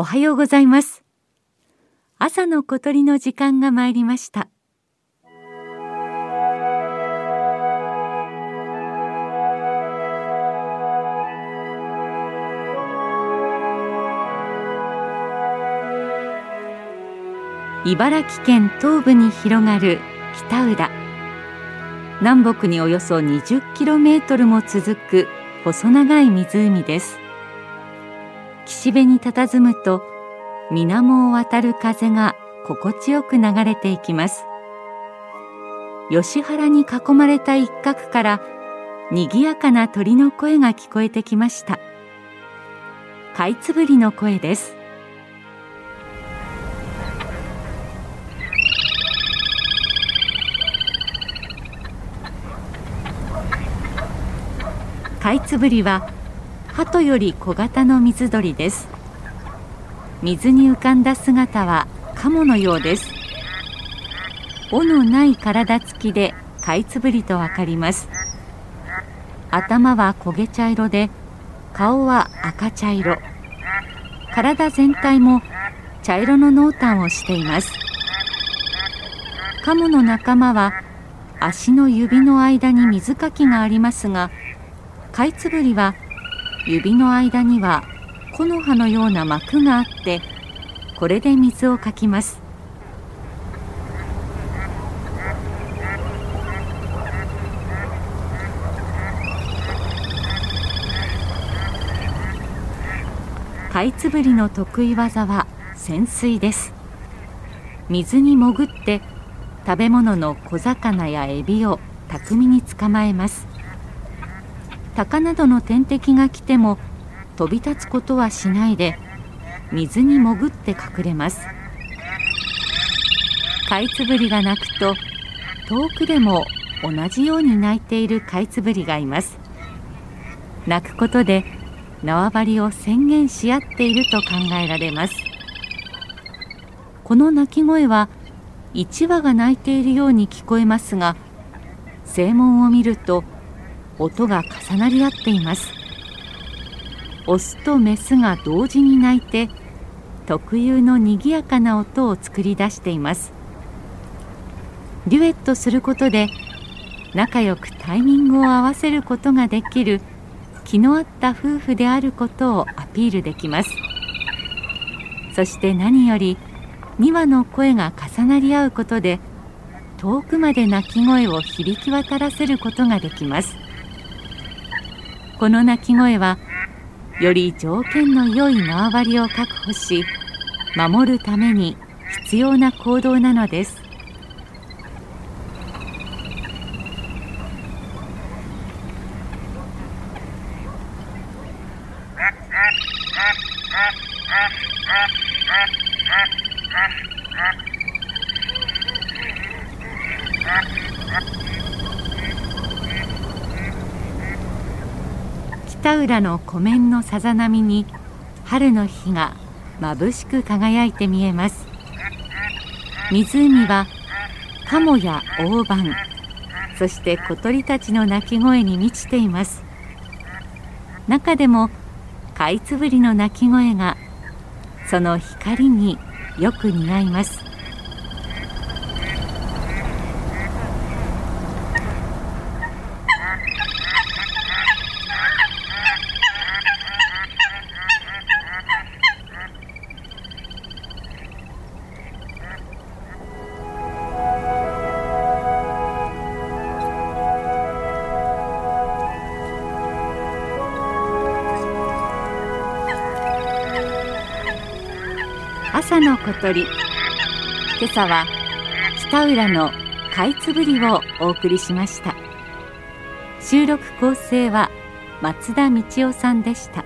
おはようございます。朝の小鳥の時間が参りました。茨城県東部に広がる北浦。南北におよそ 20km も続く細長い湖です。岸辺に佇むと水面を渡る風が心地よく流れていきます。吉原に囲まれた一角から賑やかな鳥の声が聞こえてきました。カイツブリの声です。カイツブリは鳩より小型の水鳥です。水に浮かんだ姿はカモのようです。尾のない体つきでカイツブリとわかります。頭は焦げ茶色で顔は赤茶色。体全体も茶色の濃淡をしています。カモの仲間は足の指の間に水かきがありますがカイツブリは指の間には木の葉のような膜があってこれで水をかきます。カイツブリの得意技は潜水です。水に潜って食べ物の小魚やエビを巧みに捕まえます。鷹などの天敵が来ても飛び立つことはしないで水に潜って隠れます。カイツブリが鳴くと遠くでも同じように鳴いているカイツブリがいます。鳴くことで縄張りを宣言し合っていると考えられます。この鳴き声は1羽が鳴いているように聞こえますが正門を見ると音が重なり合っています。オスとメスが同時に鳴いて特有の賑やかな音を作り出しています。デュエットすることで仲良くタイミングを合わせることができる気の合った夫婦であることをアピールできます。そして何より2羽の声が重なり合うことで遠くまで鳴き声を響き渡らせることができます。この鳴き声はより条件の良い縄張りを確保し守るために必要な行動なのです。北浦の湖面のさざ波に春の日が眩しく輝いて見えます。湖はカモや大判そして小鳥たちの鳴き声に満ちています。中でもカイツブリの鳴き声がその光によく似合います。朝の小鳥。今朝は北浦の貝つぶりをお送りしました。収録構成は松田道夫さんでした。